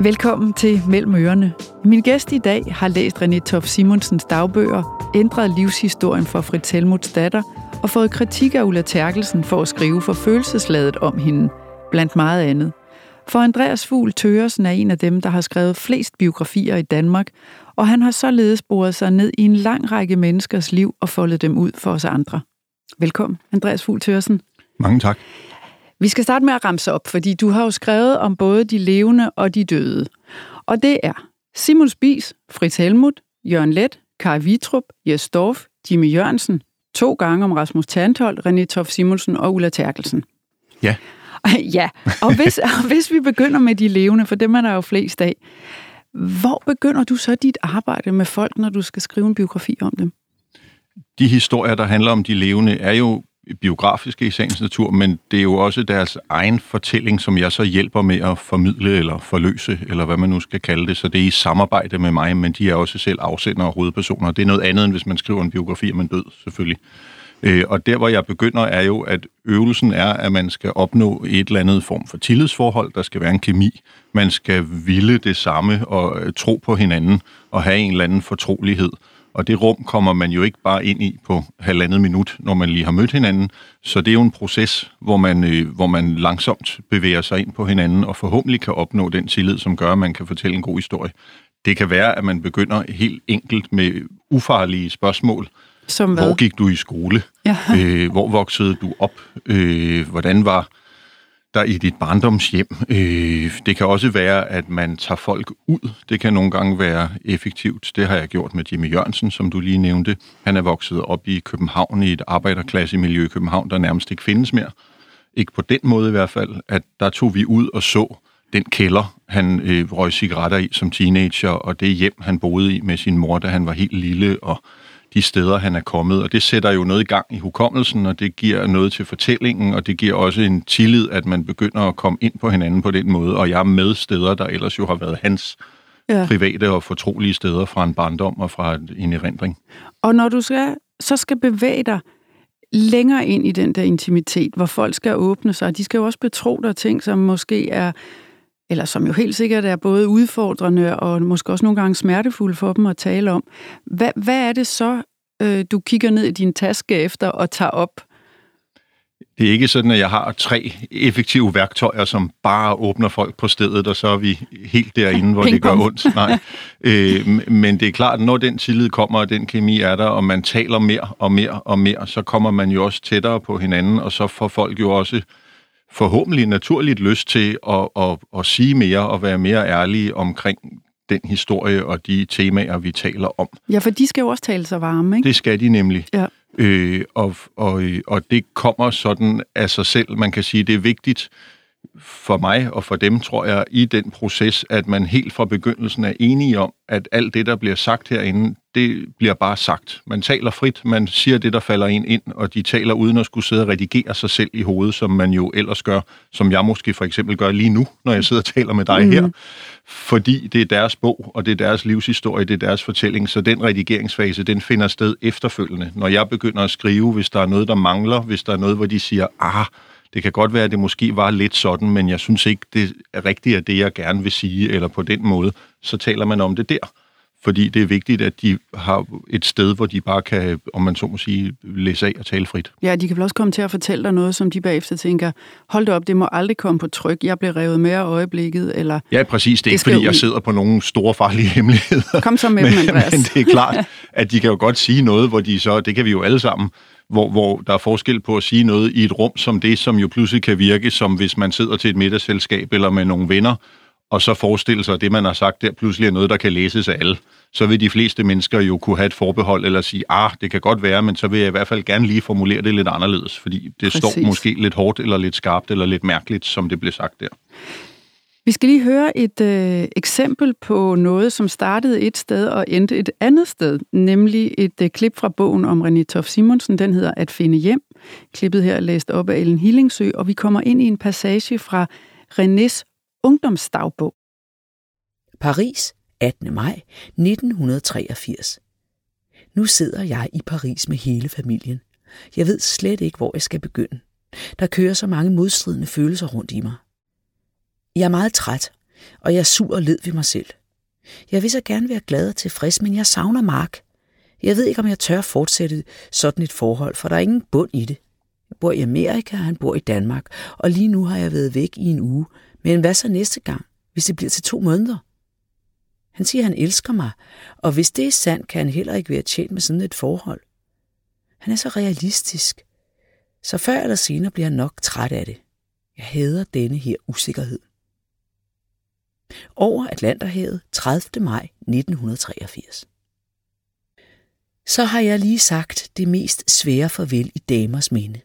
Velkommen til Mellem Ørerne. Min gæst i dag har læst René Tof Simonsens dagbøger, ændret livshistorien for Fritz Helmuts datter og fået kritik af Ulla Terkelsen for at skrive for følelsesladet om hende, blandt meget andet. For Andreas Fugl Tøresen er en af dem, der har skrevet flest biografier i Danmark, og han har således boret sig ned i en lang række menneskers liv og foldet dem ud for os andre. Velkommen, Andreas Fugl Tøresen. Mange tak. Vi skal starte med at ramse op, fordi du har jo skrevet om både de levende og de døde. Og det er Simon Spies, Fritz Helmut, Jørgen Let, Kai Vitrup, Jes Dorf, Jimmy Jørgensen, to gange om Rasmus Tanthold, René Tof Simonsen og Ulla Terkelsen. Ja. ja, og hvis, og hvis vi begynder med de levende, for dem er der jo flest af, hvor begynder du så dit arbejde med folk, når du skal skrive en biografi om dem? De historier, der handler om de levende, er jo biografiske i sagens natur, men det er jo også deres egen fortælling, som jeg så hjælper med at formidle eller forløse, eller hvad man nu skal kalde det. Så det er i samarbejde med mig, men de er også selv afsender og hovedpersoner. Det er noget andet, end hvis man skriver en biografi om en død, selvfølgelig. Øh, og der, hvor jeg begynder, er jo, at øvelsen er, at man skal opnå et eller andet form for tillidsforhold. Der skal være en kemi. Man skal ville det samme og øh, tro på hinanden og have en eller anden fortrolighed. Og det rum kommer man jo ikke bare ind i på halvandet minut, når man lige har mødt hinanden. Så det er jo en proces, hvor man, øh, hvor man langsomt bevæger sig ind på hinanden, og forhåbentlig kan opnå den tillid, som gør, at man kan fortælle en god historie. Det kan være, at man begynder helt enkelt med ufarlige spørgsmål. Som hvad? Hvor gik du i skole? Ja. Øh, hvor voksede du op? Øh, hvordan var der i dit barndomshjem. Øh, det kan også være, at man tager folk ud. Det kan nogle gange være effektivt. Det har jeg gjort med Jimmy Jørgensen, som du lige nævnte. Han er vokset op i København, i et arbejderklassemiljø i København, der nærmest ikke findes mere. Ikke på den måde i hvert fald, at der tog vi ud og så den kælder, han øh, røg cigaretter i som teenager, og det hjem, han boede i med sin mor, da han var helt lille, og de steder, han er kommet. Og det sætter jo noget i gang i hukommelsen, og det giver noget til fortællingen, og det giver også en tillid, at man begynder at komme ind på hinanden på den måde. Og jeg er med steder, der ellers jo har været hans ja. private og fortrolige steder fra en barndom og fra en erindring. Og når du skal, så skal bevæge dig længere ind i den der intimitet, hvor folk skal åbne sig, de skal jo også betro dig ting, som måske er eller som jo helt sikkert er både udfordrende og måske også nogle gange smertefulde for dem at tale om. Hvad, hvad er det så, øh, du kigger ned i din taske efter og tager op? Det er ikke sådan, at jeg har tre effektive værktøjer, som bare åbner folk på stedet, og så er vi helt derinde, hvor det gør ondt. Nej. øh, men det er klart, at når den tillid kommer, og den kemi er der, og man taler mere og mere og mere, så kommer man jo også tættere på hinanden, og så får folk jo også forhåbentlig naturligt lyst til at, at, at sige mere og være mere ærlige omkring den historie og de temaer, vi taler om. Ja, for de skal jo også tale sig varme, ikke? Det skal de nemlig. Ja. Øh, og, og, og det kommer sådan af sig selv. Man kan sige, det er vigtigt for mig og for dem, tror jeg, i den proces, at man helt fra begyndelsen er enige om, at alt det, der bliver sagt herinde, det bliver bare sagt. Man taler frit, man siger det, der falder en ind, og de taler uden at skulle sidde og redigere sig selv i hovedet, som man jo ellers gør, som jeg måske for eksempel gør lige nu, når jeg sidder og taler med dig mm. her. Fordi det er deres bog, og det er deres livshistorie, det er deres fortælling, så den redigeringsfase, den finder sted efterfølgende. Når jeg begynder at skrive, hvis der er noget, der mangler, hvis der er noget, hvor de siger, ah, det kan godt være, at det måske var lidt sådan, men jeg synes ikke, det er rigtigt at det, jeg gerne vil sige, eller på den måde, så taler man om det der fordi det er vigtigt, at de har et sted, hvor de bare kan, om man så må sige, læse af og tale frit. Ja, de kan vel også komme til at fortælle dig noget, som de bagefter tænker, hold det op, det må aldrig komme på tryk, jeg bliver revet med af øjeblikket, eller... Ja, præcis, det er det ikke, fordi jeg sidder på nogle store farlige hemmeligheder. Kom så med men, dem, Andreas. Men det er klart, at de kan jo godt sige noget, hvor de så, det kan vi jo alle sammen, hvor, hvor der er forskel på at sige noget i et rum som det, som jo pludselig kan virke som hvis man sidder til et middagsselskab eller med nogle venner, og så forestille sig, at det, man har sagt der, pludselig er noget, der kan læses af alle så vil de fleste mennesker jo kunne have et forbehold eller sige, ah, det kan godt være, men så vil jeg i hvert fald gerne lige formulere det lidt anderledes, fordi det Præcis. står måske lidt hårdt eller lidt skarpt eller lidt mærkeligt, som det blev sagt der. Vi skal lige høre et øh, eksempel på noget, som startede et sted og endte et andet sted, nemlig et øh, klip fra bogen om René Tof Simonsen. Den hedder At finde hjem. Klippet her er læst op af Ellen Hillingsø, og vi kommer ind i en passage fra Renés ungdomsdagbog. Paris, 18. maj 1983. Nu sidder jeg i Paris med hele familien. Jeg ved slet ikke, hvor jeg skal begynde. Der kører så mange modstridende følelser rundt i mig. Jeg er meget træt, og jeg er sur og led ved mig selv. Jeg vil så gerne være glad og tilfreds, men jeg savner Mark. Jeg ved ikke, om jeg tør fortsætte sådan et forhold, for der er ingen bund i det. Jeg bor i Amerika, og han bor i Danmark, og lige nu har jeg været væk i en uge. Men hvad så næste gang, hvis det bliver til to måneder? Han siger, at han elsker mig, og hvis det er sandt, kan han heller ikke være tjent med sådan et forhold. Han er så realistisk. Så før eller senere bliver han nok træt af det. Jeg hader denne her usikkerhed. Over Atlanterhavet 30. maj 1983. Så har jeg lige sagt det mest svære farvel i damers minde.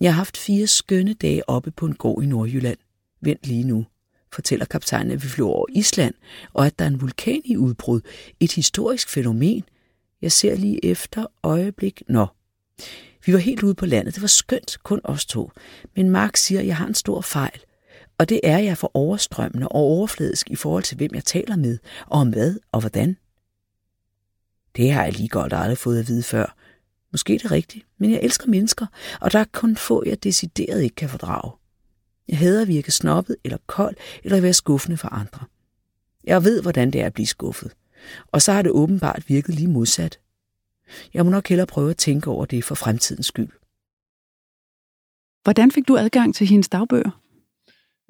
Jeg har haft fire skønne dage oppe på en gård i Nordjylland. Vent lige nu, fortæller kaptajnen, at vi flyver over Island, og at der er en vulkan i udbrud. Et historisk fænomen. Jeg ser lige efter øjeblik. Nå. Vi var helt ude på landet. Det var skønt, kun os to. Men Mark siger, at jeg har en stor fejl. Og det er jeg for overstrømmende og overfladisk i forhold til, hvem jeg taler med, og om hvad og hvordan. Det har jeg lige godt aldrig fået at vide før. Måske er det rigtigt, men jeg elsker mennesker, og der er kun få, jeg decideret ikke kan fordrage. Jeg hader at virke snobbet eller kold, eller at være skuffende for andre. Jeg ved, hvordan det er at blive skuffet. Og så har det åbenbart virket lige modsat. Jeg må nok hellere prøve at tænke over det for fremtidens skyld. Hvordan fik du adgang til hendes dagbøger?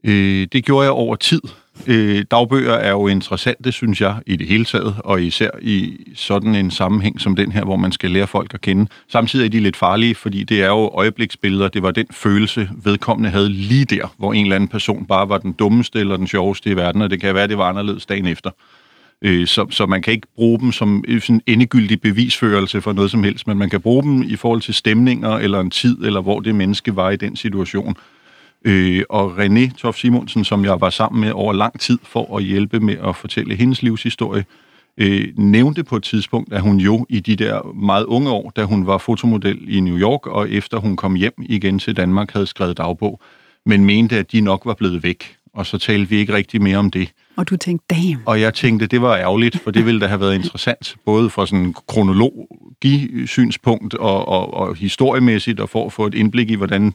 Øh, det gjorde jeg over tid. Øh, dagbøger er jo interessante, synes jeg, i det hele taget, og især i sådan en sammenhæng som den her, hvor man skal lære folk at kende. Samtidig er de lidt farlige, fordi det er jo øjebliksbilleder. Det var den følelse, vedkommende havde lige der, hvor en eller anden person bare var den dummeste eller den sjoveste i verden, og det kan være, at det var anderledes dagen efter. Øh, så, så man kan ikke bruge dem som sådan endegyldig bevisførelse for noget som helst, men man kan bruge dem i forhold til stemninger eller en tid, eller hvor det menneske var i den situation. Øh, og René Tof Simonsen, som jeg var sammen med over lang tid for at hjælpe med at fortælle hendes livshistorie, øh, nævnte på et tidspunkt, at hun jo i de der meget unge år, da hun var fotomodel i New York, og efter hun kom hjem igen til Danmark, havde skrevet dagbog, men mente, at de nok var blevet væk. Og så talte vi ikke rigtig mere om det. Og du tænkte, damn. Og jeg tænkte, det var ærgerligt, for det ville da have været interessant, både fra sådan kronologi-synspunkt og, og, og historiemæssigt, og for at få et indblik i, hvordan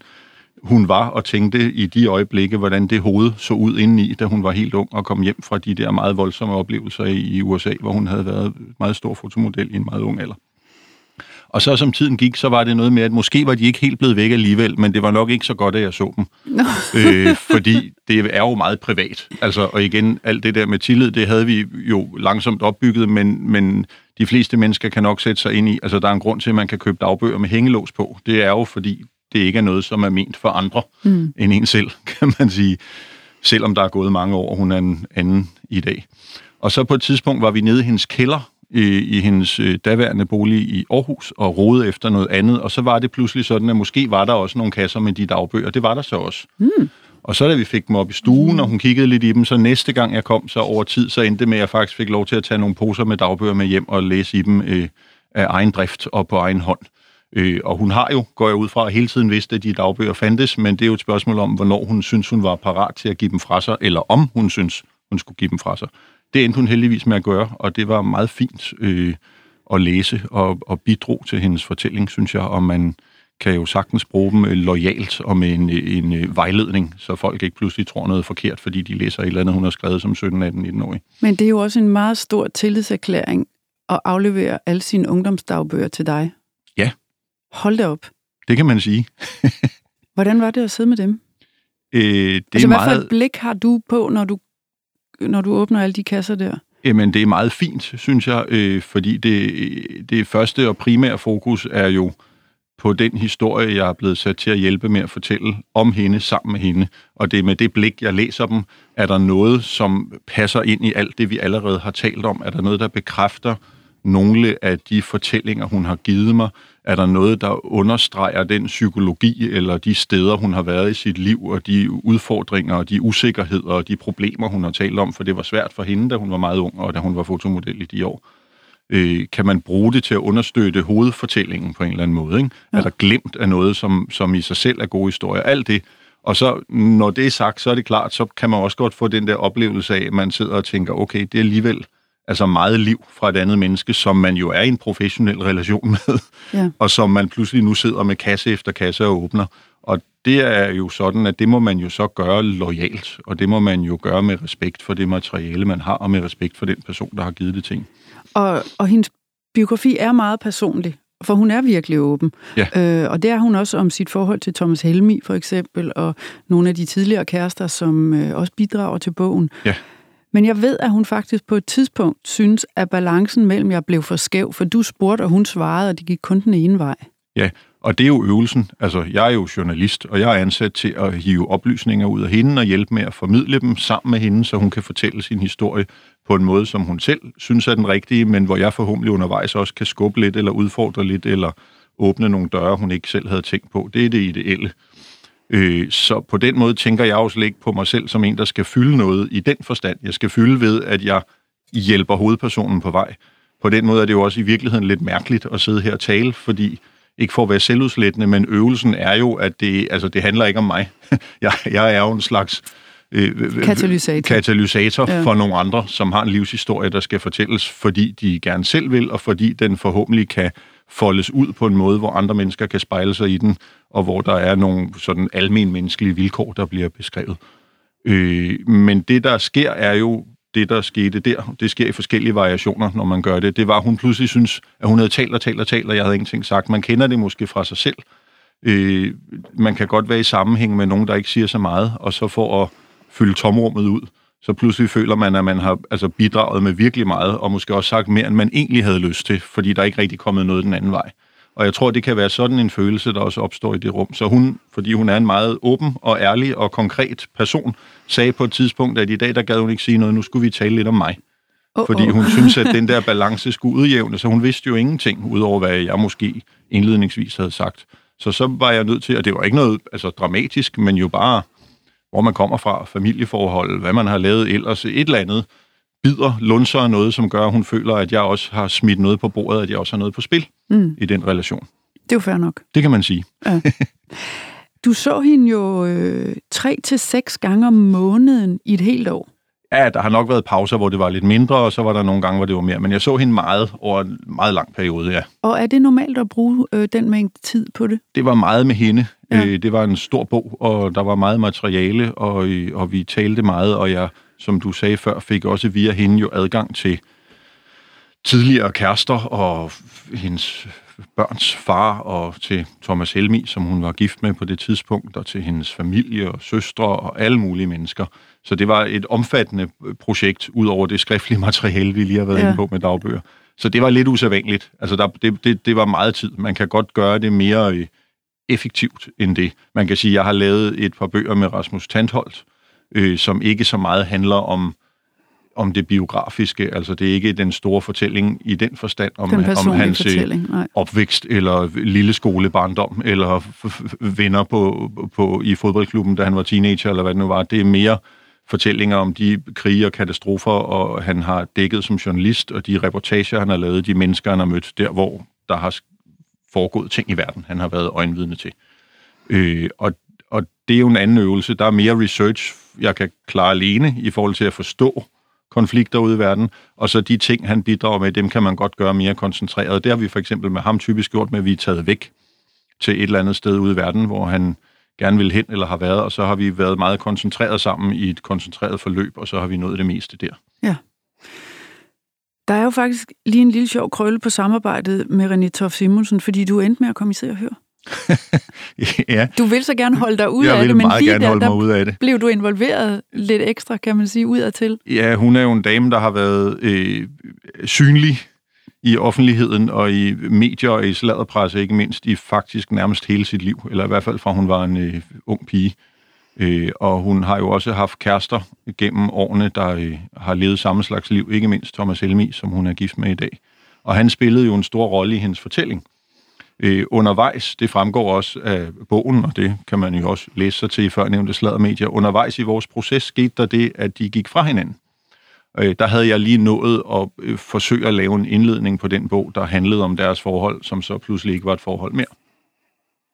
hun var og tænkte i de øjeblikke, hvordan det hoved så ud indeni, da hun var helt ung og kom hjem fra de der meget voldsomme oplevelser i, USA, hvor hun havde været meget stor fotomodel i en meget ung alder. Og så som tiden gik, så var det noget med, at måske var de ikke helt blevet væk alligevel, men det var nok ikke så godt, at jeg så dem. No. øh, fordi det er jo meget privat. Altså, og igen, alt det der med tillid, det havde vi jo langsomt opbygget, men, men de fleste mennesker kan nok sætte sig ind i, altså der er en grund til, at man kan købe dagbøger med hængelås på. Det er jo fordi, det ikke er noget, som er ment for andre mm. end en selv, kan man sige. Selvom der er gået mange år, hun er en anden i dag. Og så på et tidspunkt var vi nede i hendes kælder, i, i hendes øh, daværende bolig i Aarhus, og rode efter noget andet. Og så var det pludselig sådan, at måske var der også nogle kasser med de dagbøger. Det var der så også. Mm. Og så da vi fik dem op i stuen, og hun kiggede lidt i dem, så næste gang jeg kom, så over tid, så endte det med, at jeg faktisk fik lov til at tage nogle poser med dagbøger med hjem og læse i dem øh, af egen drift og på egen hånd. Øh, og hun har jo, går jeg ud fra, hele tiden vidst, at de dagbøger fandtes, men det er jo et spørgsmål om, hvornår hun synes, hun var parat til at give dem fra sig, eller om hun synes, hun skulle give dem fra sig. Det endte hun heldigvis med at gøre, og det var meget fint øh, at læse og, og bidro til hendes fortælling, synes jeg, og man kan jo sagtens bruge dem øh, lojalt og med en, øh, en, øh, vejledning, så folk ikke pludselig tror noget forkert, fordi de læser et eller andet, hun har skrevet som 17, 18, 19-årig. Men det er jo også en meget stor tillidserklæring at aflevere alle sine ungdomsdagbøger til dig. Hold det op. Det kan man sige. Hvordan var det at sidde med dem? Øh, det altså, er hvad meget... for et blik har du på, når du, når du åbner alle de kasser der? Jamen, det er meget fint, synes jeg, øh, fordi det, det første og primære fokus er jo på den historie, jeg er blevet sat til at hjælpe med at fortælle om hende sammen med hende. Og det er med det blik, jeg læser dem. Er der noget, som passer ind i alt det, vi allerede har talt om? Er der noget, der bekræfter nogle af de fortællinger, hun har givet mig? Er der noget, der understreger den psykologi eller de steder, hun har været i sit liv, og de udfordringer og de usikkerheder og de problemer, hun har talt om? For det var svært for hende, da hun var meget ung, og da hun var fotomodel i de år. Øh, kan man bruge det til at understøtte hovedfortællingen på en eller anden måde? Ikke? Ja. Er der glemt af noget, som, som i sig selv er gode historier? Alt det. Og så, når det er sagt, så er det klart, så kan man også godt få den der oplevelse af, at man sidder og tænker, okay, det er alligevel altså meget liv fra et andet menneske, som man jo er i en professionel relation med, ja. og som man pludselig nu sidder med kasse efter kasse og åbner. Og det er jo sådan, at det må man jo så gøre lojalt, og det må man jo gøre med respekt for det materiale, man har, og med respekt for den person, der har givet det ting. Og, og hendes biografi er meget personlig, for hun er virkelig åben. Ja. Øh, og det er hun også om sit forhold til Thomas Helmi, for eksempel, og nogle af de tidligere kærester, som øh, også bidrager til bogen. Ja. Men jeg ved, at hun faktisk på et tidspunkt synes, at balancen mellem jeg blev for skæv, for du spurgte, og hun svarede, og det gik kun den ene vej. Ja, og det er jo øvelsen. Altså, jeg er jo journalist, og jeg er ansat til at hive oplysninger ud af hende og hjælpe med at formidle dem sammen med hende, så hun kan fortælle sin historie på en måde, som hun selv synes er den rigtige, men hvor jeg forhåbentlig undervejs også kan skubbe lidt, eller udfordre lidt, eller åbne nogle døre, hun ikke selv havde tænkt på. Det er det ideelle. Øh, så på den måde tænker jeg også ikke på mig selv som en, der skal fylde noget i den forstand. Jeg skal fylde ved, at jeg hjælper hovedpersonen på vej. På den måde er det jo også i virkeligheden lidt mærkeligt at sidde her og tale, fordi ikke for at være selvudslættende, men øvelsen er jo, at det, altså, det handler ikke om mig. jeg, jeg er jo en slags øh, katalysator, katalysator ja. for nogle andre, som har en livshistorie, der skal fortælles, fordi de gerne selv vil, og fordi den forhåbentlig kan foldes ud på en måde, hvor andre mennesker kan spejle sig i den, og hvor der er nogle sådan almenmenneskelige vilkår, der bliver beskrevet. Øh, men det, der sker, er jo det, der skete der. Det sker i forskellige variationer, når man gør det. Det var, at hun pludselig synes, at hun havde talt og talt og talt, og jeg havde ingenting sagt. Man kender det måske fra sig selv. Øh, man kan godt være i sammenhæng med nogen, der ikke siger så meget, og så for at fylde tomrummet ud, så pludselig føler man, at man har altså, bidraget med virkelig meget, og måske også sagt mere, end man egentlig havde lyst til, fordi der ikke rigtig kommet noget den anden vej. Og jeg tror, det kan være sådan en følelse, der også opstår i det rum. Så hun, fordi hun er en meget åben og ærlig og konkret person, sagde på et tidspunkt, at i dag, der gad hun ikke sige noget, nu skulle vi tale lidt om mig. Oh, fordi hun synes, at den der balance skulle udjævne, så hun vidste jo ingenting, udover hvad jeg måske indledningsvis havde sagt. Så så var jeg nødt til, og det var ikke noget altså, dramatisk, men jo bare, hvor man kommer fra, familieforhold, hvad man har lavet ellers, et eller andet, bider, lunser noget, som gør, at hun føler, at jeg også har smidt noget på bordet, at jeg også har noget på spil mm. i den relation. Det er jo fair nok. Det kan man sige. Ja. Du så hende jo øh, tre til seks gange om måneden i et helt år. Ja, der har nok været pauser, hvor det var lidt mindre, og så var der nogle gange, hvor det var mere. Men jeg så hende meget over en meget lang periode, ja. Og er det normalt at bruge øh, den mængde tid på det? Det var meget med hende. Ja. Øh, det var en stor bog, og der var meget materiale, og, øh, og vi talte meget, og jeg som du sagde før, fik også via hende jo adgang til tidligere kærester og hendes børns far og til Thomas Helmi, som hun var gift med på det tidspunkt, og til hendes familie og søstre og alle mulige mennesker. Så det var et omfattende projekt, ud over det skriftlige materiale, vi lige har været ja. inde på med dagbøger. Så det var lidt usædvanligt. Altså, der, det, det, det var meget tid. Man kan godt gøre det mere øh, effektivt end det. Man kan sige, at jeg har lavet et par bøger med Rasmus Tandholt, øh, som ikke så meget handler om om det biografiske, altså det er ikke den store fortælling i den forstand om, den om hans øh, opvækst eller lille skolebarndom eller venner på, på, i fodboldklubben, da han var teenager eller hvad det nu var. Det er mere fortællinger om de krige og katastrofer, og han har dækket som journalist, og de reportager, han har lavet, de mennesker, han har mødt, der hvor der har foregået ting i verden, han har været øjenvidne til. Øh, og og det er jo en anden øvelse. Der er mere research, jeg kan klare alene i forhold til at forstå konflikter ude i verden, og så de ting, han bidrager med, dem kan man godt gøre mere koncentreret. Det har vi for eksempel med ham typisk gjort med, at vi er taget væk til et eller andet sted ude i verden, hvor han gerne vil hen eller har været, og så har vi været meget koncentreret sammen i et koncentreret forløb, og så har vi nået det meste der. Ja. Der er jo faktisk lige en lille sjov krølle på samarbejdet med René Toff Simonsen, fordi du endte med at komme i Se og Hør. ja. Du vil så gerne holde dig ud jeg af det, men lige der, mig ud af det. blev du involveret lidt ekstra, kan man sige, udad til. Ja, hun er jo en dame, der har været øh, synlig i offentligheden og i medier og i sladderpresse, ikke mindst i faktisk nærmest hele sit liv, eller i hvert fald fra hun var en øh, ung pige. Øh, og hun har jo også haft kærester gennem årene, der øh, har levet samme slags liv, ikke mindst Thomas Helmi, som hun er gift med i dag. Og han spillede jo en stor rolle i hendes fortælling øh, undervejs, det fremgår også af bogen, og det kan man jo også læse sig til i førnævnte sladdermedier, undervejs i vores proces skete der det, at de gik fra hinanden. Øh, der havde jeg lige nået at øh, forsøge at lave en indledning på den bog, der handlede om deres forhold, som så pludselig ikke var et forhold mere.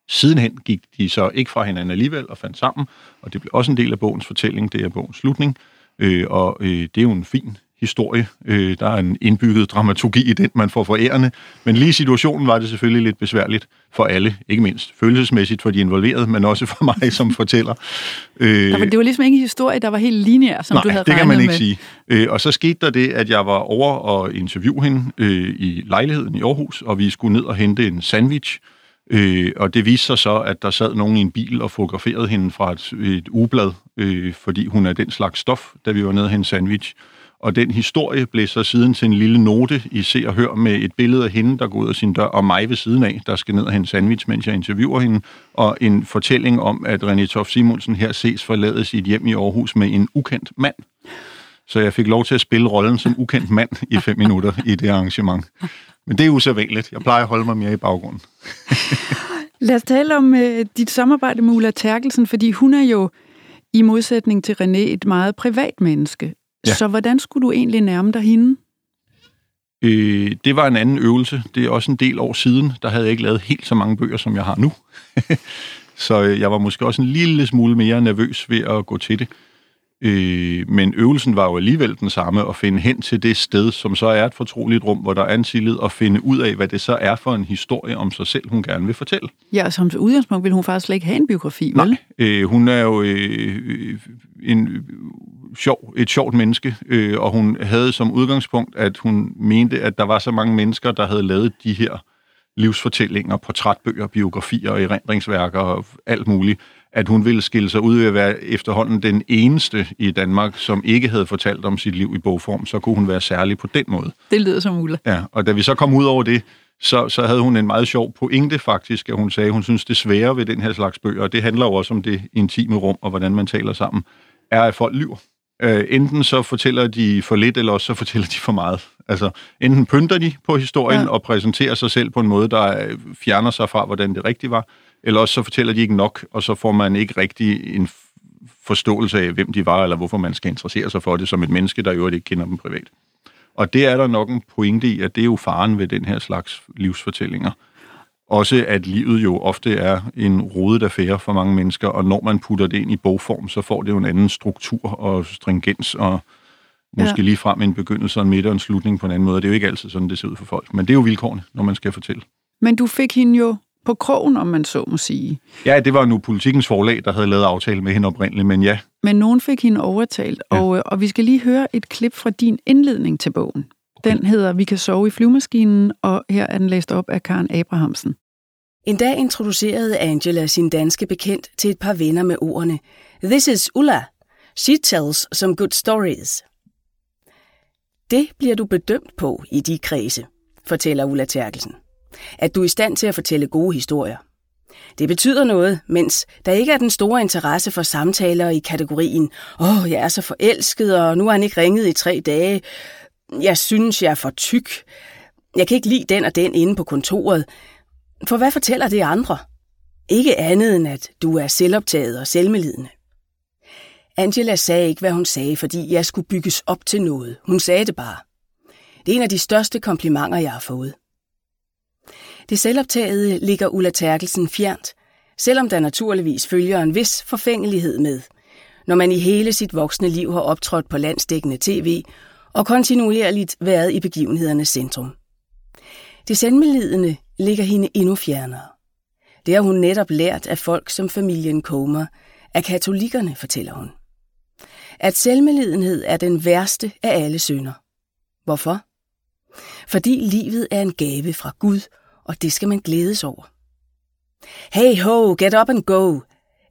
Sidenhen gik de så ikke fra hinanden alligevel og fandt sammen, og det blev også en del af bogens fortælling, det er bogens slutning, øh, og øh, det er jo en fin historie. Øh, der er en indbygget dramaturgi i den, man får forærende. Men lige situationen var det selvfølgelig lidt besværligt for alle, ikke mindst følelsesmæssigt for de involverede, men også for mig som fortæller. Øh, det var ligesom ikke en historie, der var helt lineær, som nej, du havde det kan man ikke med. sige. Øh, og så skete der det, at jeg var over og interviewe hende øh, i lejligheden i Aarhus, og vi skulle ned og hente en sandwich, Øh, og det viste sig så, at der sad nogen i en bil og fotograferede hende fra et, et ugeblad, øh, fordi hun er den slags stof, da vi var nede og hente sandwich. Og den historie blev så siden til en lille note i Se og Hør med et billede af hende, der går ud af sin dør, og mig ved siden af, der skal ned og hente sandwich, mens jeg interviewer hende, og en fortælling om, at René Toft Simonsen her ses forlade sit hjem i Aarhus med en ukendt mand. Så jeg fik lov til at spille rollen som ukendt mand i fem minutter i det arrangement. Men det er usædvanligt. Jeg plejer at holde mig mere i baggrunden. Lad os tale om uh, dit samarbejde med Ulla Terkelsen, fordi hun er jo i modsætning til René et meget privat menneske. Ja. Så hvordan skulle du egentlig nærme dig hende? Øh, det var en anden øvelse. Det er også en del år siden. Der havde jeg ikke lavet helt så mange bøger, som jeg har nu. så øh, jeg var måske også en lille smule mere nervøs ved at gå til det. Øh, men øvelsen var jo alligevel den samme, at finde hen til det sted, som så er et fortroligt rum, hvor der er en tillid, og finde ud af, hvad det så er for en historie om sig selv, hun gerne vil fortælle. Ja, som udgangspunkt vil hun faktisk slet ikke have en biografi, vel? Nej, øh, hun er jo øh, en sjov, et sjovt menneske, øh, og hun havde som udgangspunkt, at hun mente, at der var så mange mennesker, der havde lavet de her livsfortællinger, portrætbøger, biografier, erindringsværker og alt muligt, at hun ville skille sig ud ved at være efterhånden den eneste i Danmark, som ikke havde fortalt om sit liv i bogform, så kunne hun være særlig på den måde. Det lyder som Ulla. Ja, og da vi så kom ud over det, så, så havde hun en meget sjov pointe faktisk, at hun sagde, at hun synes, det svære ved den her slags bøger, og det handler jo også om det intime rum, og hvordan man taler sammen, er, at folk lyver. Øh, enten så fortæller de for lidt, eller også så fortæller de for meget. Altså, enten pynter de på historien ja. og præsenterer sig selv på en måde, der fjerner sig fra, hvordan det rigtigt var, eller også så fortæller de ikke nok, og så får man ikke rigtig en forståelse af, hvem de var, eller hvorfor man skal interessere sig for det som et menneske, der jo ikke kender dem privat. Og det er der nok en pointe i, at det er jo faren ved den her slags livsfortællinger. Også at livet jo ofte er en rodet affære for mange mennesker, og når man putter det ind i bogform, så får det jo en anden struktur og stringens, og måske ja. lige frem en begyndelse og en midt og en slutning på en anden måde. Det er jo ikke altid sådan, det ser ud for folk, men det er jo vilkårene, når man skal fortælle. Men du fik hende jo på krogen, om man så må sige. Ja, det var nu politikens forlag, der havde lavet aftale med hende oprindeligt, men ja. Men nogen fik hende overtalt, ja. og, øh, og vi skal lige høre et klip fra din indledning til bogen. Den hedder Vi kan sove i flyvemaskinen, og her er den læst op af Karen Abrahamsen. En dag introducerede Angela sin danske bekendt til et par venner med ordene This is Ulla. She tells some good stories. Det bliver du bedømt på i de kredse, fortæller Ulla Terkelsen at du er i stand til at fortælle gode historier. Det betyder noget, mens der ikke er den store interesse for samtaler i kategorien Åh, oh, jeg er så forelsket, og nu har han ikke ringet i tre dage. Jeg synes, jeg er for tyk. Jeg kan ikke lide den og den inde på kontoret. For hvad fortæller det andre? Ikke andet end, at du er selvoptaget og selvmelidende. Angela sagde ikke, hvad hun sagde, fordi jeg skulle bygges op til noget. Hun sagde det bare. Det er en af de største komplimenter, jeg har fået. Det selvoptagede ligger Ulla Terkelsen fjernt, selvom der naturligvis følger en vis forfængelighed med, når man i hele sit voksne liv har optrådt på landsdækkende tv og kontinuerligt været i begivenhedernes centrum. Det selvmelidende ligger hende endnu fjernere. Det har hun netop lært af folk som familien Comer, af katolikkerne, fortæller hun. At selvmelidenhed er den værste af alle synder. Hvorfor? Fordi livet er en gave fra Gud og det skal man glædes over. Hey ho, get up and go,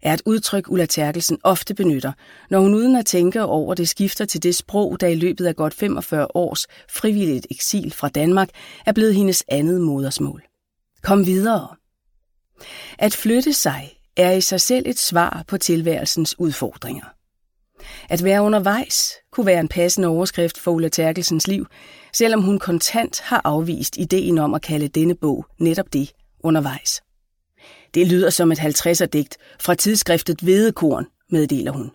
er et udtryk, Ulla Terkelsen ofte benytter, når hun uden at tænke over det skifter til det sprog, der i løbet af godt 45 års frivilligt eksil fra Danmark er blevet hendes andet modersmål. Kom videre. At flytte sig er i sig selv et svar på tilværelsens udfordringer. At være undervejs kunne være en passende overskrift for Ulla Terkelsens liv, selvom hun kontant har afvist ideen om at kalde denne bog netop det undervejs. Det lyder som et 50'er-digt fra tidsskriftet Vedekorn, meddeler hun.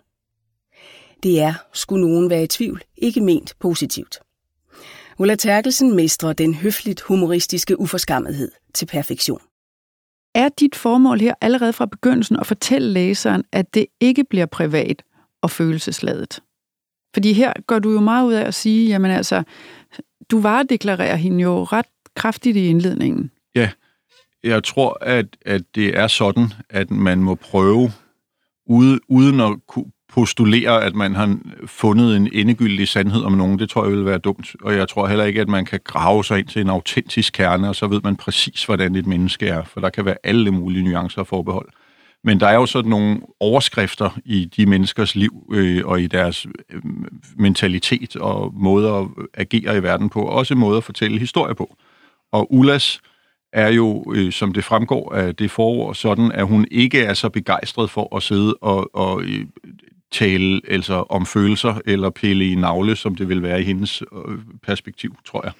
Det er, skulle nogen være i tvivl, ikke ment positivt. Ulla Terkelsen mestrer den høfligt humoristiske uforskammethed til perfektion. Er dit formål her allerede fra begyndelsen at fortælle læseren, at det ikke bliver privat og følelsesladet? Fordi her går du jo meget ud af at sige, jamen altså, du varedeklarerer hende jo ret kraftigt i indledningen. Ja, jeg tror, at, at det er sådan, at man må prøve, ude, uden at kunne postulere, at man har fundet en endegyldig sandhed om nogen, det tror jeg vil være dumt. Og jeg tror heller ikke, at man kan grave sig ind til en autentisk kerne, og så ved man præcis, hvordan et menneske er, for der kan være alle mulige nuancer og forbehold. Men der er jo sådan nogle overskrifter i de menneskers liv øh, og i deres øh, mentalitet og måder at agere i verden på, og også måder at fortælle historie på. Og Ullas er jo, øh, som det fremgår af det forår, sådan, at hun ikke er så begejstret for at sidde og, og øh, tale altså, om følelser eller pille i navle, som det vil være i hendes øh, perspektiv, tror jeg.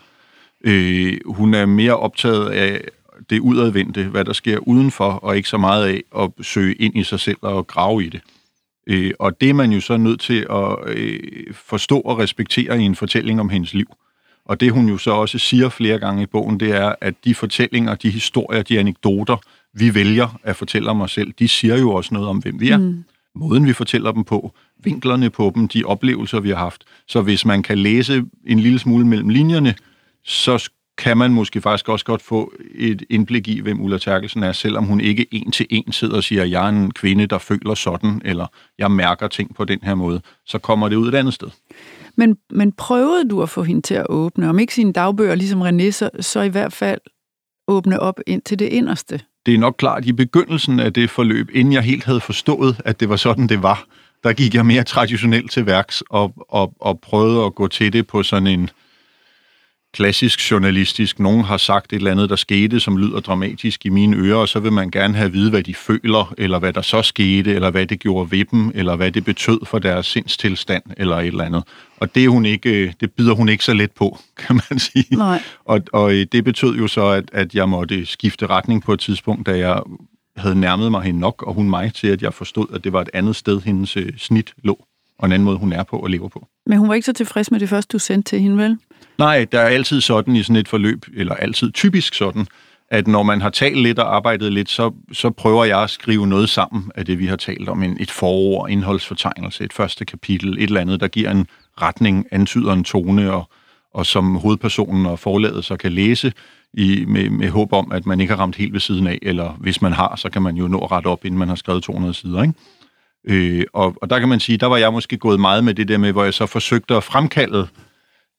Øh, hun er mere optaget af det udadvendte, hvad der sker udenfor, og ikke så meget af at søge ind i sig selv og grave i det. Øh, og det er man jo så nødt til at øh, forstå og respektere i en fortælling om hendes liv. Og det hun jo så også siger flere gange i bogen, det er, at de fortællinger, de historier, de anekdoter, vi vælger at fortælle om os selv, de siger jo også noget om, hvem vi er. Mm. Måden, vi fortæller dem på, vinklerne på dem, de oplevelser, vi har haft. Så hvis man kan læse en lille smule mellem linjerne, så kan man måske faktisk også godt få et indblik i, hvem Ulla Terkelsen er, selvom hun ikke en til en sidder og siger, jeg er en kvinde, der føler sådan, eller jeg mærker ting på den her måde, så kommer det ud et andet sted. Men, men prøvede du at få hende til at åbne, om ikke sine dagbøger, ligesom René, så, så i hvert fald åbne op ind til det inderste? Det er nok klart, i begyndelsen af det forløb, inden jeg helt havde forstået, at det var sådan, det var, der gik jeg mere traditionelt til værks og, og, og prøvede at gå til det på sådan en, klassisk journalistisk. Nogen har sagt et eller andet, der skete, som lyder dramatisk i mine ører, og så vil man gerne have at vide, hvad de føler, eller hvad der så skete, eller hvad det gjorde ved dem, eller hvad det betød for deres sindstilstand, eller et eller andet. Og det, er hun ikke, det bider hun ikke så let på, kan man sige. Nej. Og, og det betød jo så, at, at jeg måtte skifte retning på et tidspunkt, da jeg havde nærmet mig hende nok, og hun mig til, at jeg forstod, at det var et andet sted, hendes øh, snit lå, og en anden måde, hun er på og lever på. Men hun var ikke så tilfreds med det første, du sendte til hende, vel? Nej, der er altid sådan i sådan et forløb, eller altid typisk sådan, at når man har talt lidt og arbejdet lidt, så, så prøver jeg at skrive noget sammen af det, vi har talt om. En, et forord, indholdsfortegnelse, et første kapitel, et eller andet, der giver en retning, antyder en tone, og, og som hovedpersonen og forlaget så kan læse i, med, med håb om, at man ikke har ramt helt ved siden af, eller hvis man har, så kan man jo nå at rette op, inden man har skrevet 200 sider. Ikke? Øh, og, og der kan man sige, der var jeg måske gået meget med det der med, hvor jeg så forsøgte at fremkalde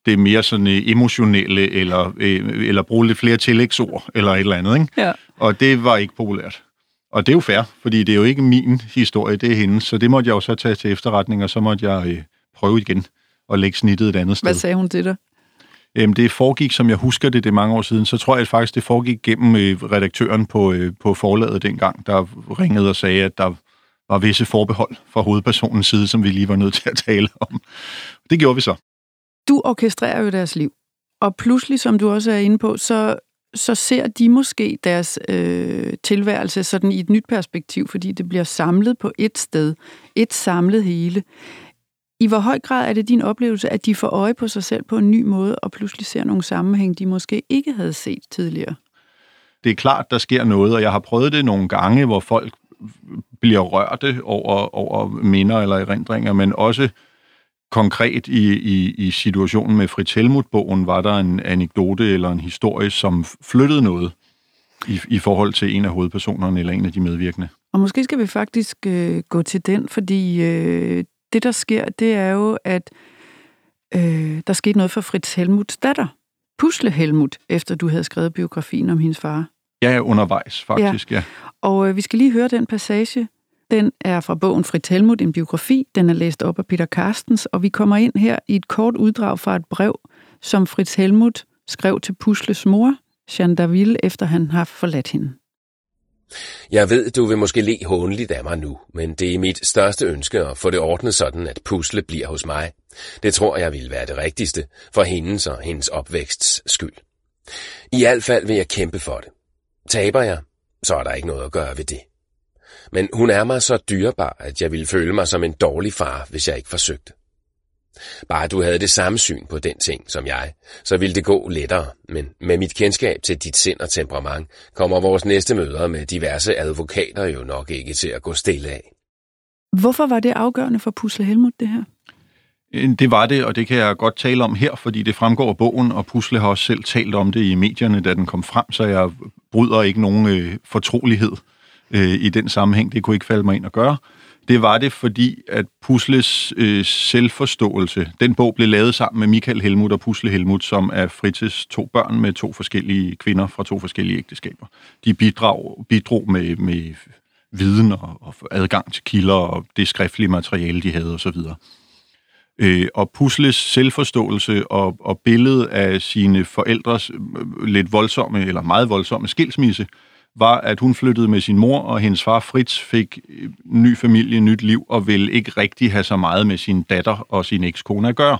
det mere sådan øh, emotionelle, eller, øh, eller bruge lidt flere tillægsord, eller et eller andet. Ikke? Ja. Og det var ikke populært. Og det er jo fair, fordi det er jo ikke min historie, det er hendes. Så det måtte jeg jo så tage til efterretning, og så måtte jeg øh, prøve igen og lægge snittet et andet sted. Hvad sagde hun til dig? Øhm, det foregik, som jeg husker det, det er mange år siden, så tror jeg faktisk, det foregik gennem øh, redaktøren på, øh, på forlaget dengang, der ringede og sagde, at der var visse forbehold fra hovedpersonens side, som vi lige var nødt til at tale om. Det gjorde vi så du orkestrerer jo deres liv. Og pludselig, som du også er inde på, så, så ser de måske deres øh, tilværelse sådan i et nyt perspektiv, fordi det bliver samlet på et sted. Et samlet hele. I hvor høj grad er det din oplevelse, at de får øje på sig selv på en ny måde, og pludselig ser nogle sammenhæng, de måske ikke havde set tidligere? Det er klart, der sker noget, og jeg har prøvet det nogle gange, hvor folk bliver rørte over, over minder eller erindringer, men også konkret i, i, i situationen med Fritz Helmut-bogen, var der en anekdote eller en historie, som flyttede noget i, i forhold til en af hovedpersonerne eller en af de medvirkende. Og måske skal vi faktisk øh, gå til den, fordi øh, det, der sker, det er jo, at øh, der skete noget for Fritz Helmuts datter, Pusle Helmut, efter du havde skrevet biografien om hendes far. Ja, undervejs faktisk, ja. ja. Og øh, vi skal lige høre den passage, den er fra bogen Frit Helmut, en biografi. Den er læst op af Peter Carstens, og vi kommer ind her i et kort uddrag fra et brev, som Fritz Helmut skrev til Pusles mor, Jeanne Daville, efter han har forladt hende. Jeg ved, du vil måske le håndeligt af mig nu, men det er mit største ønske at få det ordnet sådan, at Pusle bliver hos mig. Det tror jeg vil være det rigtigste for hendes og hendes opvæksts skyld. I hvert fald vil jeg kæmpe for det. Taber jeg, så er der ikke noget at gøre ved det. Men hun er mig så dyrebar, at jeg ville føle mig som en dårlig far, hvis jeg ikke forsøgte. Bare du havde det samme syn på den ting som jeg, så ville det gå lettere, men med mit kendskab til dit sind og temperament, kommer vores næste møder med diverse advokater jo nok ikke til at gå stille af. Hvorfor var det afgørende for Pusle Helmut, det her? Det var det, og det kan jeg godt tale om her, fordi det fremgår af bogen, og Pusle har også selv talt om det i medierne, da den kom frem, så jeg bryder ikke nogen øh, fortrolighed øh, i den sammenhæng. Det kunne ikke falde mig ind at gøre. Det var det, fordi at Pusles øh, selvforståelse, den bog blev lavet sammen med Michael Helmut og Pusle Helmut, som er Frites to børn med to forskellige kvinder fra to forskellige ægteskaber. De bidrag, bidrog med, med viden og, og adgang til kilder og det skriftlige materiale, de havde osv. Øh, og Pusles selvforståelse og, og billedet af sine forældres øh, lidt voldsomme, eller meget voldsomme skilsmisse, var, at hun flyttede med sin mor, og hendes far Fritz fik øh, ny familie, nyt liv, og ville ikke rigtig have så meget med sin datter og sin ekskone at gøre.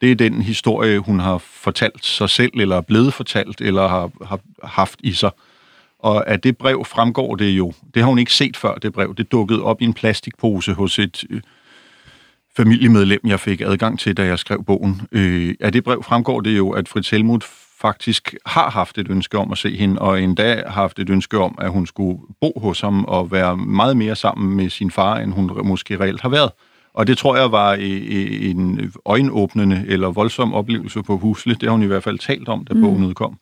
Det er den historie, hun har fortalt sig selv, eller er blevet fortalt, eller har, har haft i sig. Og af det brev fremgår det jo, det har hun ikke set før, det brev, det dukkede op i en plastikpose hos et øh, familiemedlem, jeg fik adgang til, da jeg skrev bogen. Øh, af det brev fremgår det jo, at Fritz Helmut faktisk har haft et ønske om at se hende, og endda har haft et ønske om, at hun skulle bo hos ham og være meget mere sammen med sin far, end hun måske reelt har været. Og det tror jeg var en øjenåbnende eller voldsom oplevelse på Husle. Det har hun i hvert fald talt om, da mm. bogen udkom.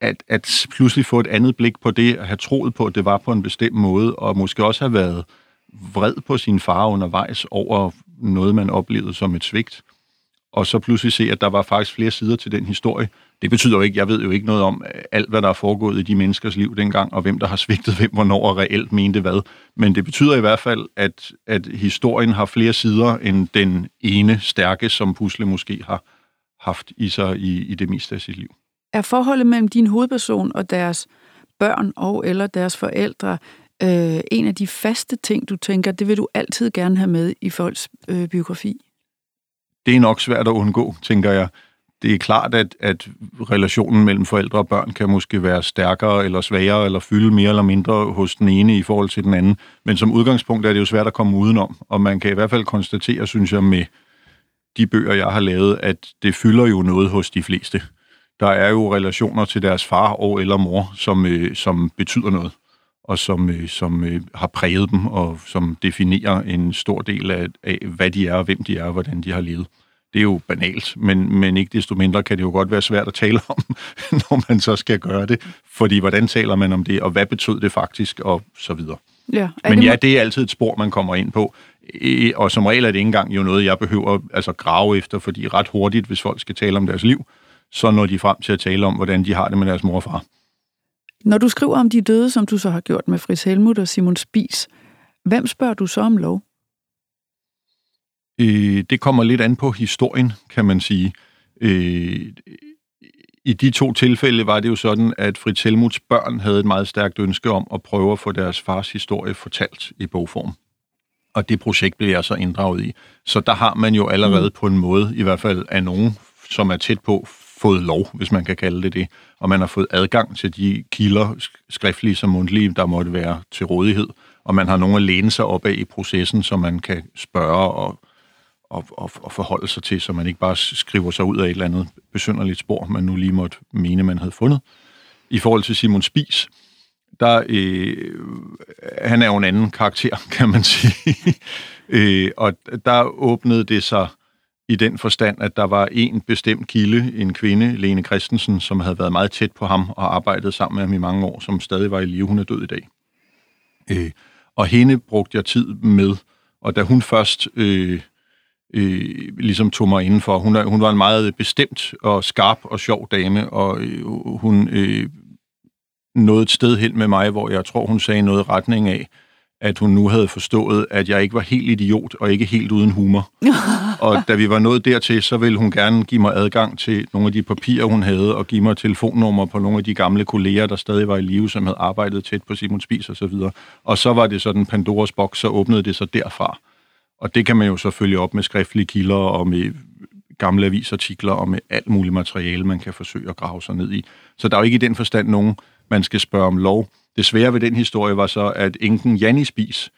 At, at pludselig få et andet blik på det, at have troet på, at det var på en bestemt måde, og måske også have været vred på sin far undervejs over noget, man oplevede som et svigt. Og så pludselig se, at der var faktisk flere sider til den historie, det betyder jo ikke, jeg ved jo ikke noget om øh, alt, hvad der er foregået i de menneskers liv dengang, og hvem der har svigtet hvem, hvornår og reelt mente hvad. Men det betyder i hvert fald, at, at historien har flere sider end den ene stærke, som Pusle måske har haft i sig i, i det meste af sit liv. Er forholdet mellem din hovedperson og deres børn og eller deres forældre øh, en af de faste ting, du tænker, det vil du altid gerne have med i folks øh, biografi? Det er nok svært at undgå, tænker jeg det er klart, at, at relationen mellem forældre og børn kan måske være stærkere eller svagere, eller fylde mere eller mindre hos den ene i forhold til den anden. Men som udgangspunkt er det jo svært at komme udenom, og man kan i hvert fald konstatere, synes jeg, med de bøger, jeg har lavet, at det fylder jo noget hos de fleste. Der er jo relationer til deres far og eller mor, som, øh, som betyder noget, og som, øh, som øh, har præget dem, og som definerer en stor del af, af, hvad de er, og hvem de er, og hvordan de har levet det er jo banalt, men, men ikke desto mindre kan det jo godt være svært at tale om, når man så skal gøre det. Fordi hvordan taler man om det, og hvad betød det faktisk, og så videre. Ja, men det ja, det er altid et spor, man kommer ind på. Og som regel er det ikke engang jo noget, jeg behøver altså grave efter, fordi ret hurtigt, hvis folk skal tale om deres liv, så når de frem til at tale om, hvordan de har det med deres mor og far. Når du skriver om de døde, som du så har gjort med Fris Helmut og Simon Spis, hvem spørger du så om lov? Øh, det kommer lidt an på historien, kan man sige. Øh, I de to tilfælde var det jo sådan, at Fritz Helmuts børn havde et meget stærkt ønske om at prøve at få deres fars historie fortalt i bogform. Og det projekt blev jeg så inddraget i. Så der har man jo allerede mm. på en måde, i hvert fald af nogen, som er tæt på, fået lov, hvis man kan kalde det det. Og man har fået adgang til de kilder, skriftlige som mundtlige, der måtte være til rådighed. Og man har nogen at læne sig op af i processen, som man kan spørge og og, og, og forholde sig til, så man ikke bare skriver sig ud af et eller andet besynderligt spor, man nu lige måtte mene, man havde fundet. I forhold til Simon Spis, der, øh, han er jo en anden karakter, kan man sige. øh, og der åbnede det sig i den forstand, at der var en bestemt kilde, en kvinde, Lene Christensen, som havde været meget tæt på ham og arbejdet sammen med ham i mange år, som stadig var i live. Hun er død i dag. Øh, og hende brugte jeg tid med, og da hun først øh, øh, ligesom tog mig indenfor. Hun, hun var en meget bestemt og skarp og sjov dame, og øh, hun øh, nåede et sted hen med mig, hvor jeg tror, hun sagde noget i retning af, at hun nu havde forstået, at jeg ikke var helt idiot og ikke helt uden humor. og da vi var nået dertil, så ville hun gerne give mig adgang til nogle af de papirer, hun havde, og give mig telefonnummer på nogle af de gamle kolleger, der stadig var i live, som havde arbejdet tæt på Simon Spies og så videre. Og så var det sådan Pandoras boks, så åbnede det sig derfra. Og det kan man jo så følge op med skriftlige kilder og med gamle avisartikler og med alt muligt materiale, man kan forsøge at grave sig ned i. Så der er jo ikke i den forstand nogen, man skal spørge om lov. Det svære ved den historie var så, at enken Janni Spis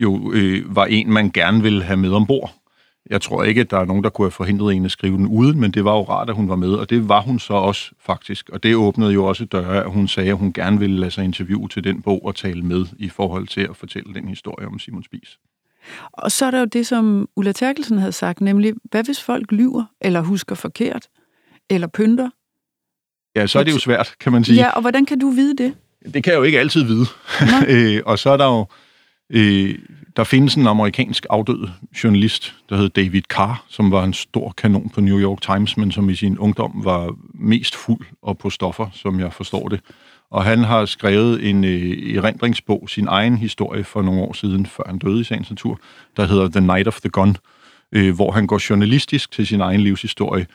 jo øh, var en, man gerne ville have med ombord. Jeg tror ikke, at der er nogen, der kunne have forhindret en at skrive den uden, men det var jo rart, at hun var med, og det var hun så også faktisk. Og det åbnede jo også døre, at hun sagde, at hun gerne ville lade sig interviewe til den bog og tale med i forhold til at fortælle den historie om Simon Spis. Og så er der jo det, som Ulla Terkelsen havde sagt, nemlig, hvad hvis folk lyver, eller husker forkert, eller pynter? Ja, så er det jo svært, kan man sige. Ja, og hvordan kan du vide det? Det kan jeg jo ikke altid vide. øh, og så er der jo... Øh, der findes en amerikansk afdød journalist, der hed David Carr, som var en stor kanon på New York Times, men som i sin ungdom var mest fuld og på stoffer, som jeg forstår det. Og han har skrevet en øh, erindringsbog, sin egen historie for nogle år siden, før han døde i sagens natur, der hedder The Night of the Gun, øh, hvor han går journalistisk til sin egen livshistorie,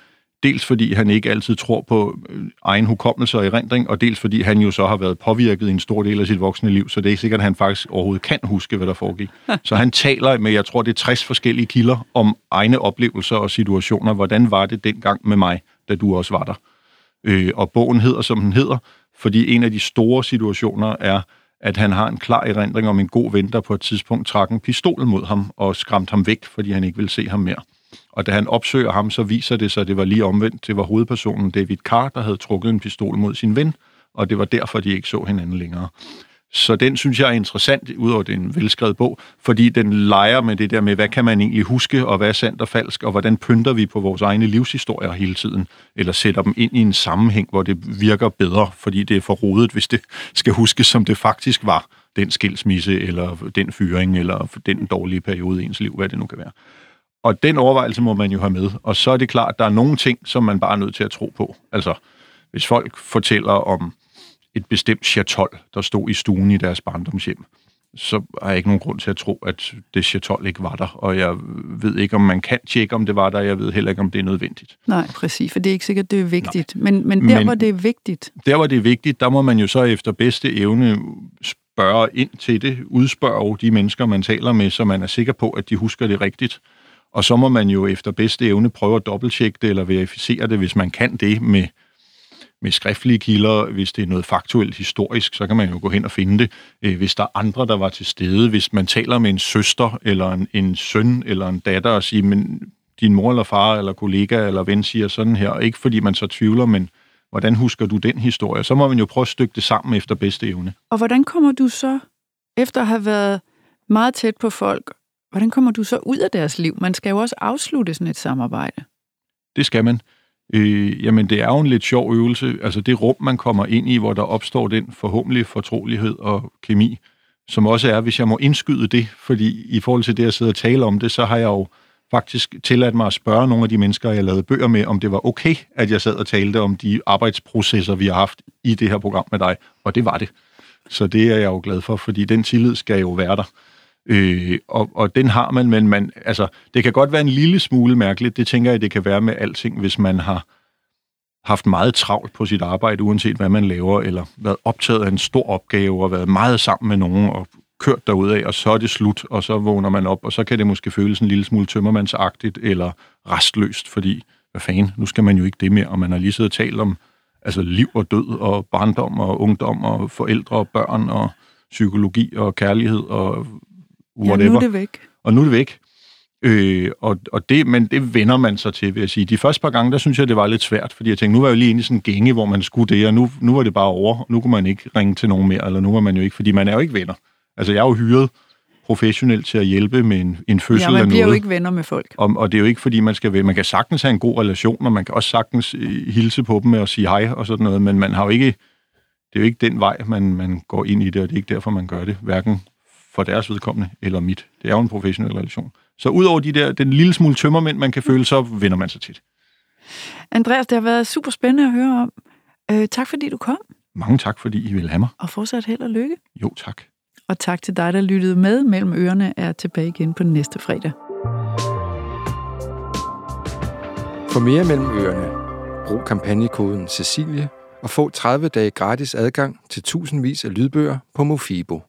Dels fordi han ikke altid tror på øh, egen hukommelse og erindring, og dels fordi han jo så har været påvirket i en stor del af sit voksne liv, så det er ikke sikkert, at han faktisk overhovedet kan huske, hvad der foregik. Så han taler med, jeg tror, det er 60 forskellige kilder om egne oplevelser og situationer. Hvordan var det dengang med mig, da du også var der? Øh, og bogen hedder, som den hedder, fordi en af de store situationer er, at han har en klar erindring om en god ven, der på et tidspunkt trak en pistol mod ham og skræmte ham væk, fordi han ikke ville se ham mere. Og da han opsøger ham, så viser det sig, at det var lige omvendt. Det var hovedpersonen David Carr, der havde trukket en pistol mod sin ven, og det var derfor, de ikke så hinanden længere. Så den synes jeg er interessant, udover det er en velskrevet bog, fordi den leger med det der med, hvad kan man egentlig huske, og hvad er sandt og falsk, og hvordan pynter vi på vores egne livshistorier hele tiden, eller sætter dem ind i en sammenhæng, hvor det virker bedre, fordi det er for rodet, hvis det skal huskes, som det faktisk var, den skilsmisse, eller den fyring, eller den dårlige periode i ens liv, hvad det nu kan være. Og den overvejelse må man jo have med. Og så er det klart, at der er nogle ting, som man bare er nødt til at tro på. Altså, hvis folk fortæller om et bestemt chatol, der stod i stuen i deres barndomshjem, så har jeg ikke nogen grund til at tro, at det chatol ikke var der. Og jeg ved ikke, om man kan tjekke, om det var der. Jeg ved heller ikke, om det er nødvendigt. Nej, præcis, for det er ikke sikkert, det er vigtigt. Men, men der, men, hvor det er vigtigt... Der, hvor det er vigtigt, der må man jo så efter bedste evne spørge ind til det, udspørge de mennesker, man taler med, så man er sikker på, at de husker det rigtigt. Og så må man jo efter bedste evne prøve at dobbelttjekke det eller verificere det, hvis man kan det med, med skriftlige kilder. Hvis det er noget faktuelt historisk, så kan man jo gå hen og finde det. Øh, hvis der er andre, der var til stede, hvis man taler med en søster eller en, en søn eller en datter og siger, men din mor eller far eller kollega eller ven siger sådan her, ikke fordi man så tvivler, men hvordan husker du den historie? Så må man jo prøve at stykke det sammen efter bedste evne. Og hvordan kommer du så, efter at have været meget tæt på folk Hvordan kommer du så ud af deres liv? Man skal jo også afslutte sådan et samarbejde. Det skal man. Øh, jamen, det er jo en lidt sjov øvelse. Altså det rum, man kommer ind i, hvor der opstår den forhåbentlige fortrolighed og kemi, som også er, hvis jeg må indskyde det, fordi i forhold til det, jeg sidder og taler om det, så har jeg jo faktisk tilladt mig at spørge nogle af de mennesker, jeg lavede bøger med, om det var okay, at jeg sad og talte om de arbejdsprocesser, vi har haft i det her program med dig. Og det var det. Så det er jeg jo glad for, fordi den tillid skal jo være der. Øh, og, og den har man, men man, altså, det kan godt være en lille smule mærkeligt. Det tænker jeg, det kan være med alting, hvis man har haft meget travlt på sit arbejde, uanset hvad man laver, eller været optaget af en stor opgave, og været meget sammen med nogen, og kørt derudad, og så er det slut, og så vågner man op, og så kan det måske føles en lille smule tømmermandsagtigt, eller restløst, fordi, hvad fanden, nu skal man jo ikke det mere, og man har lige siddet og talt om altså liv og død, og barndom, og ungdom, og forældre og børn, og psykologi og kærlighed, og whatever. Ja, nu er det væk. Og nu er det væk. Øh, og, og det, men det vender man sig til, vil jeg sige. De første par gange, der synes jeg, det var lidt svært, fordi jeg tænkte, nu var jeg jo lige inde i sådan en gænge, hvor man skulle det, og nu, nu var det bare over. Nu kunne man ikke ringe til nogen mere, eller nu var man jo ikke, fordi man er jo ikke venner. Altså, jeg er jo hyret professionelt til at hjælpe med en, en fødsel ja, man bliver noget. jo ikke venner med folk. Og, og det er jo ikke, fordi man skal være. Man kan sagtens have en god relation, og man kan også sagtens øh, hilse på dem med at sige hej og sådan noget, men man har jo ikke, det er jo ikke den vej, man, man går ind i det, og det er ikke derfor, man gør det, hverken for deres vedkommende, eller mit. Det er jo en professionel relation. Så udover de der, den lille smule tømmermænd, man kan føle, så vender man sig til det. Andreas, det har været super spændende at høre om. Øh, tak fordi du kom. Mange tak, fordi I vil have mig. Og fortsat held og lykke. Jo, tak. Og tak til dig, der lyttede med. Mellem ørerne er tilbage igen på næste fredag. For mere mellem ørerne, brug kampagnekoden Cecilie og få 30 dage gratis adgang til tusindvis af lydbøger på Mofibo.